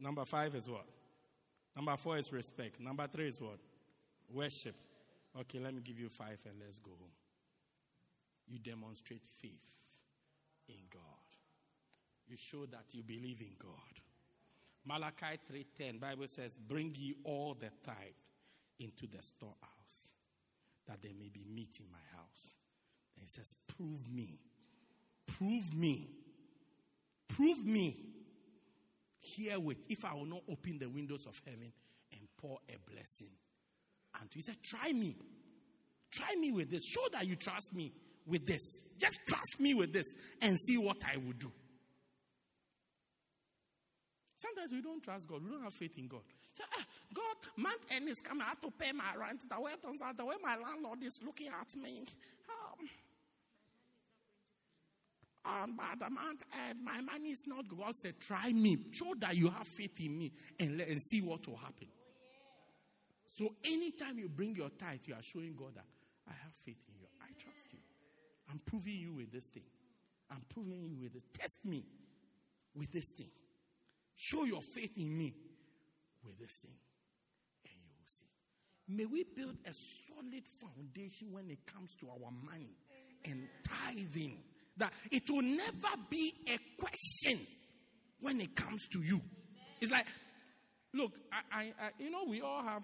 Number five is what? Number four is respect. Number three is what? Worship. Okay, let me give you five and let's go home. You demonstrate faith in God. You show that you believe in God. Malachi 3:10 Bible says, "Bring ye all the tithe into the storehouse, that there may be meat in my house." And it says, "Prove me, prove me, prove me herewith, if I will not open the windows of heaven and pour a blessing." And he said, "Try me, try me with this. Show that you trust me with this. Just trust me with this, and see what I will do." Sometimes we don't trust God. We don't have faith in God. Ah, God, month end is coming. I have to pay my rent. The way turns out, the way my landlord is looking at me. Um, um, the month end, my money is not. God said, try me. Show that you have faith in me and, let, and see what will happen. So anytime you bring your tithe, you are showing God that I have faith in you. I trust you. I'm proving you with this thing. I'm proving you with this. Test me with this thing. Show your faith in me with this thing, and you will see. May we build a solid foundation when it comes to our money and tithing. That it will never be a question when it comes to you. It's like, look, I, I, I you know, we all have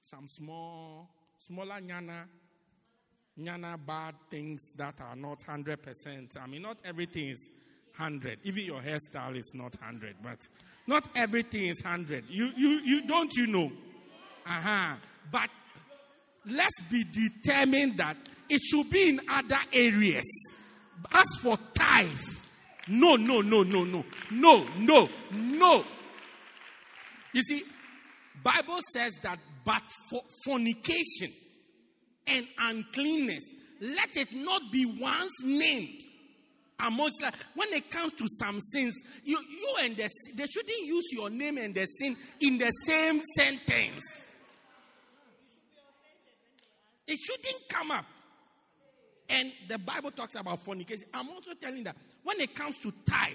some small, smaller nyana, nyana bad things that are not hundred percent. I mean, not everything is 100. Even your hairstyle is not 100, but not everything is 100. You, you, you don't you know? Uh-huh. But let's be determined that it should be in other areas. As for tithe, no, no, no, no, no, no, no, no. You see, Bible says that but for fornication and uncleanness, let it not be once named amongst. When it comes to some sins, you, you and the they shouldn't use your name and the sin in the same sentence. It shouldn't come up. And the Bible talks about fornication. I'm also telling that when it comes to tithe,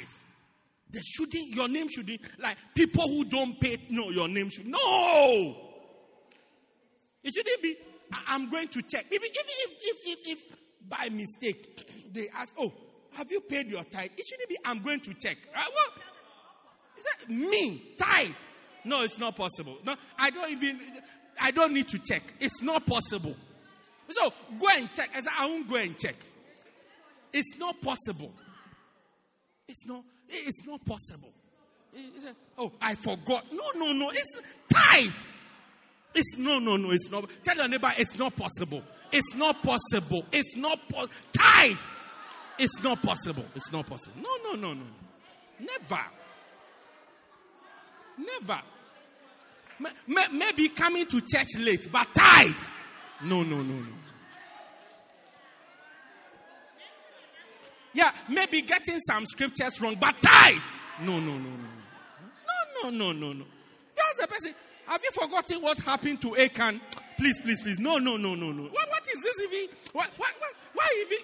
they shouldn't your name shouldn't like people who don't pay. No, your name should no. It shouldn't be. I, am going to check. Even if, if, if, if by mistake <clears throat> they ask, oh, have you paid your tithe? It shouldn't be, I'm going to check. Uh, what? Is that me? Tithe? No, it's not possible. No, I don't even, I don't need to check. It's not possible. So go and check. I said, I won't go and check. It's not possible. It's not, it's not possible. Oh, I forgot. No, no, no. It's tithe. It's no, no, no. It's not. Tell your neighbor it's not possible. It's not possible. It's not po- tithe. It's not possible. It's not possible. No, no, no, no. Never. Never. Maybe coming to church late, but tithe. No, no, no, no. Yeah, maybe getting some scriptures wrong, but tithe. No, no, no, no. No, no, no, no, no. You ask the person, have you forgotten what happened to Achan? Please, please, please. No, no, no, no, no. What, what is this even? What, what, what, why even?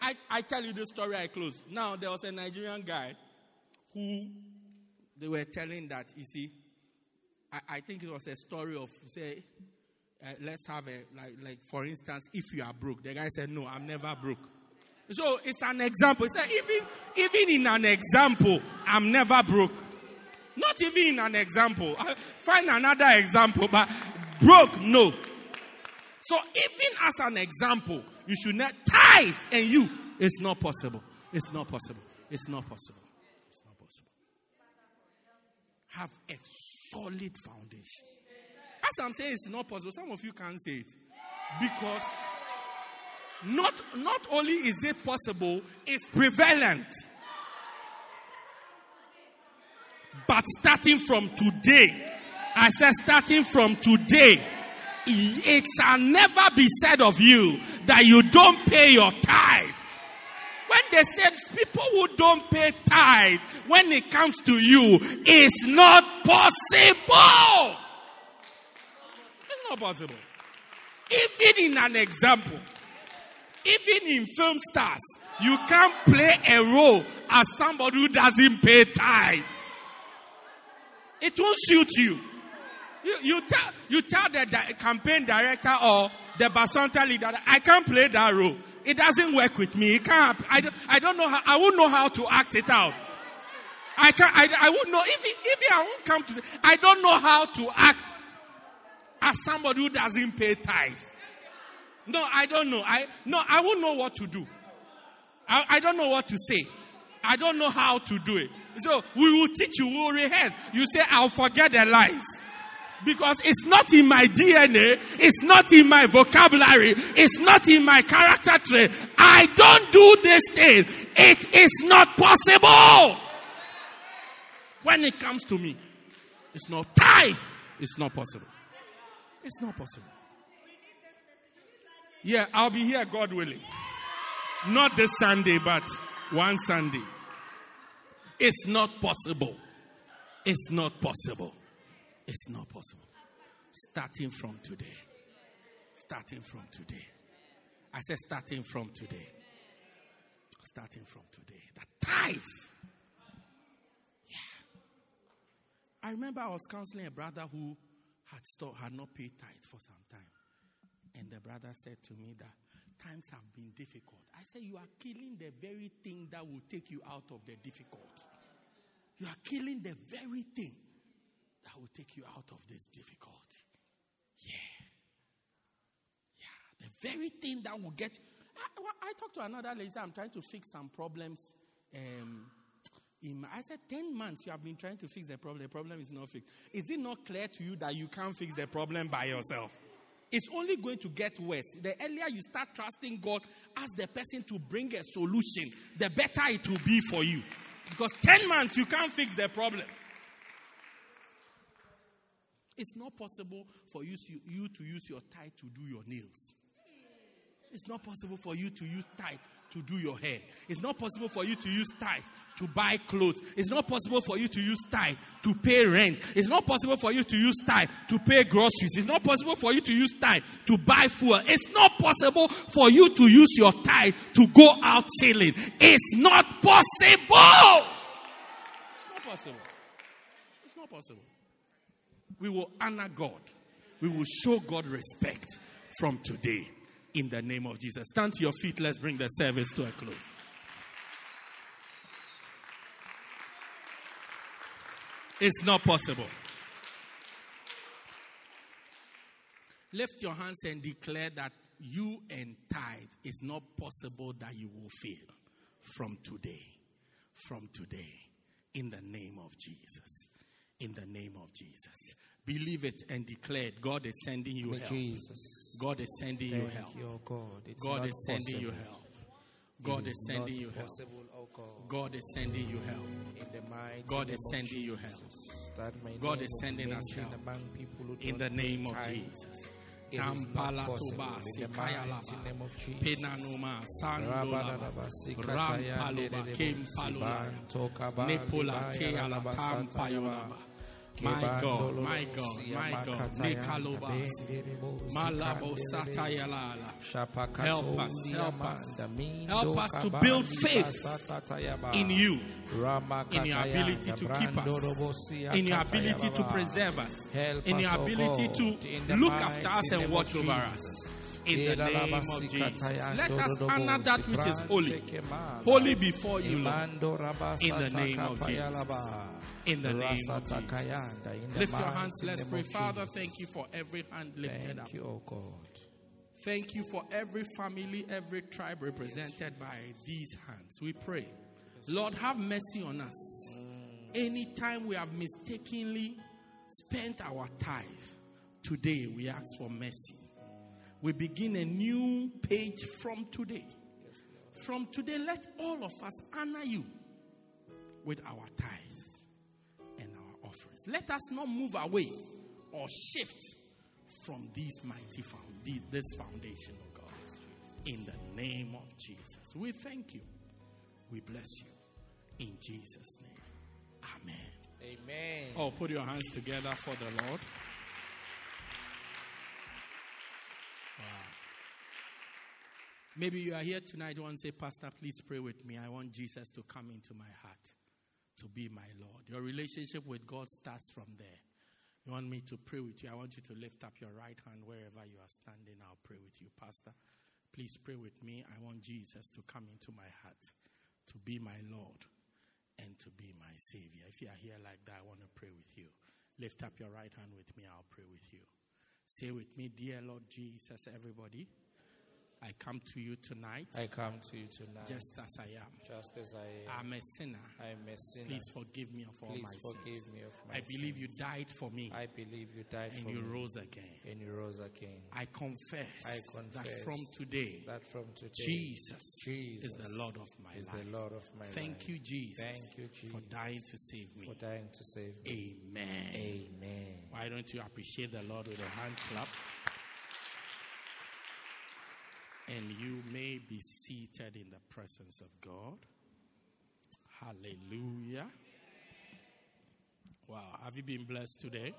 I, I tell you this story, I close. Now, there was a Nigerian guy who they were telling that, you see, I, I think it was a story of, say, uh, let's have a, like, like, for instance, if you are broke. The guy said, no, I'm never broke. So it's an example. He said, even, even in an example, I'm never broke. Not even in an example. <laughs> Find another example, but broke, no. So even as an example, you should not tithe and you. It's not possible. It's not possible. It's not possible. It's not possible. Have a solid foundation. As I'm saying, it's not possible. Some of you can't say it because not not only is it possible, it's prevalent. But starting from today, I said, starting from today, it shall never be said of you that you don't pay your tithe. When they said people who don't pay tithe, when it comes to you, it's not possible. It's not possible. Even in an example, even in film stars, you can't play a role as somebody who doesn't pay tithe. It won't suit you. You, you tell you tell the di- campaign director or the basanta leader, that I can't play that role. It doesn't work with me. It can't. I don't, I don't know how. I won't know how to act it out. I can I, I won't know if if I won't come to. say, I don't know how to act as somebody who doesn't pay tithe. No, I don't know. I no, I won't know what to do. I, I don't know what to say. I don't know how to do it. So we will teach you, we will rehearse. You say, I'll forget the lines. Because it's not in my DNA, it's not in my vocabulary, it's not in my character trait. I don't do this thing. It is not possible. When it comes to me, it's not tithe. It's not possible. It's not possible. Yeah, I'll be here, God willing. Not this Sunday, but one Sunday. It's not possible. It's not possible. It's not possible. Starting from today. Starting from today. I said starting from today. Starting from today. The tithe. Yeah. I remember I was counseling a brother who had stopped, had not paid tithe for some time. And the brother said to me that times have been difficult. I said, You are killing the very thing that will take you out of the difficult. You are killing the very thing that will take you out of this difficulty. Yeah. Yeah. The very thing that will get. I, well, I talked to another lady. I'm trying to fix some problems. Um, my, I said, 10 months you have been trying to fix the problem. The problem is not fixed. Is it not clear to you that you can't fix the problem by yourself? It's only going to get worse. The earlier you start trusting God as the person to bring a solution, the better it will be for you. Because 10 months you can't fix the problem. It's not possible for you, you to use your tithe to do your nails. It's not possible for you to use tithe to do your hair. It's not possible for you to use tithe to buy clothes. It's not possible for you to use tithe to pay rent. It's not possible for you to use tithe to pay groceries. It's not possible for you to use tithe to buy food. It's not possible for you to use your tithe to go out chilling. It's not possible. It's not possible. It's not possible. We will honor God. We will show God respect from today in the name of Jesus. Stand to your feet. Let's bring the service to a close. It's not possible. Lift your hands and declare that you and tithe is not possible that you will fail from today. From today. In the name of Jesus. In the name of Jesus. Believe it and declare it. God is sending you help. Jesus. God is sending you help. you, oh God. It's God is sending you help. God is sending you help. Oh God. Is sending you help. In the God is sending you help. God is sending us help. among people who In the name of. Jesus. It is not Kampala possible. toba In the sikaya mighty laba. name of Jesus. Penanuma sandolaba. Rampaloba kempaloba. Nepola baya, teala lalaba, tampayolaba. My God, my God, my God. dededebo, Malabo satayalala. Help us, help us. Help us to build faith in you. In your ability to keep us, in your ability to preserve us, in your ability to look after us and watch over us. In the name of Jesus. Let us honor that which is holy, holy before you, Lord. In the name of Jesus. In the name of Jesus. Lift your hands, let's pray. Father, thank you for every hand lifted up. Thank you, O God. Thank you for every family, every tribe represented by these hands. We pray. Lord, have mercy on us. Anytime we have mistakenly spent our tithe, today we ask for mercy. We begin a new page from today. From today, let all of us honor you with our our offerings. Let us not move away or shift from this mighty foundation this foundation, oh God. In the name of Jesus. We thank you. We bless you. In Jesus' name. Amen. Amen. Oh, put your hands together for the Lord. Wow. Maybe you are here tonight, you want to say, Pastor, please pray with me. I want Jesus to come into my heart to be my Lord. Your relationship with God starts from there. You want me to pray with you? I want you to lift up your right hand wherever you are standing. I'll pray with you, Pastor. Please pray with me. I want Jesus to come into my heart, to be my Lord, and to be my Savior. If you are here like that, I want to pray with you. Lift up your right hand with me. I'll pray with you. Say with me, Dear Lord Jesus, everybody. I come to you tonight I come to you tonight just as I am. just as I am. I'm a sinner. I am a sinner. Please forgive me of all Please my forgive sins. me of my I believe you died for me I believe you died and for you me rose again. and you rose again. I confess, I confess that from today, That from today, Jesus, Jesus is the Lord of my is life. the Lord of my Thank life. you, Jesus, Thank you, Jesus. for dying to save me. for dying to save me. Amen. Amen. Why don't you appreciate the Lord with a hand clap? And you may be seated in the presence of God. Hallelujah. Wow. Have you been blessed today?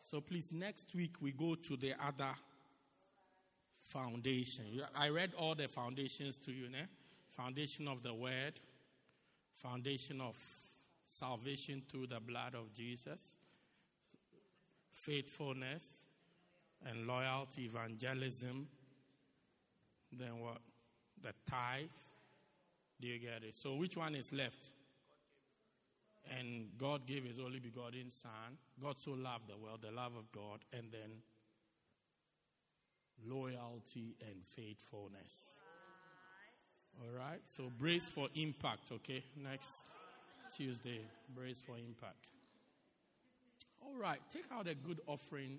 So please, next week we go to the other foundation. I read all the foundations to you, né? Foundation of the Word, foundation of salvation through the blood of Jesus, faithfulness and loyalty, evangelism, then what? The tithe. Do you get it? So which one is left? And God gave his only begotten Son. God so loved the world, the love of God, and then loyalty and faithfulness. All right? So brace for impact, okay? Next Tuesday, brace for impact. All right, take out a good offering.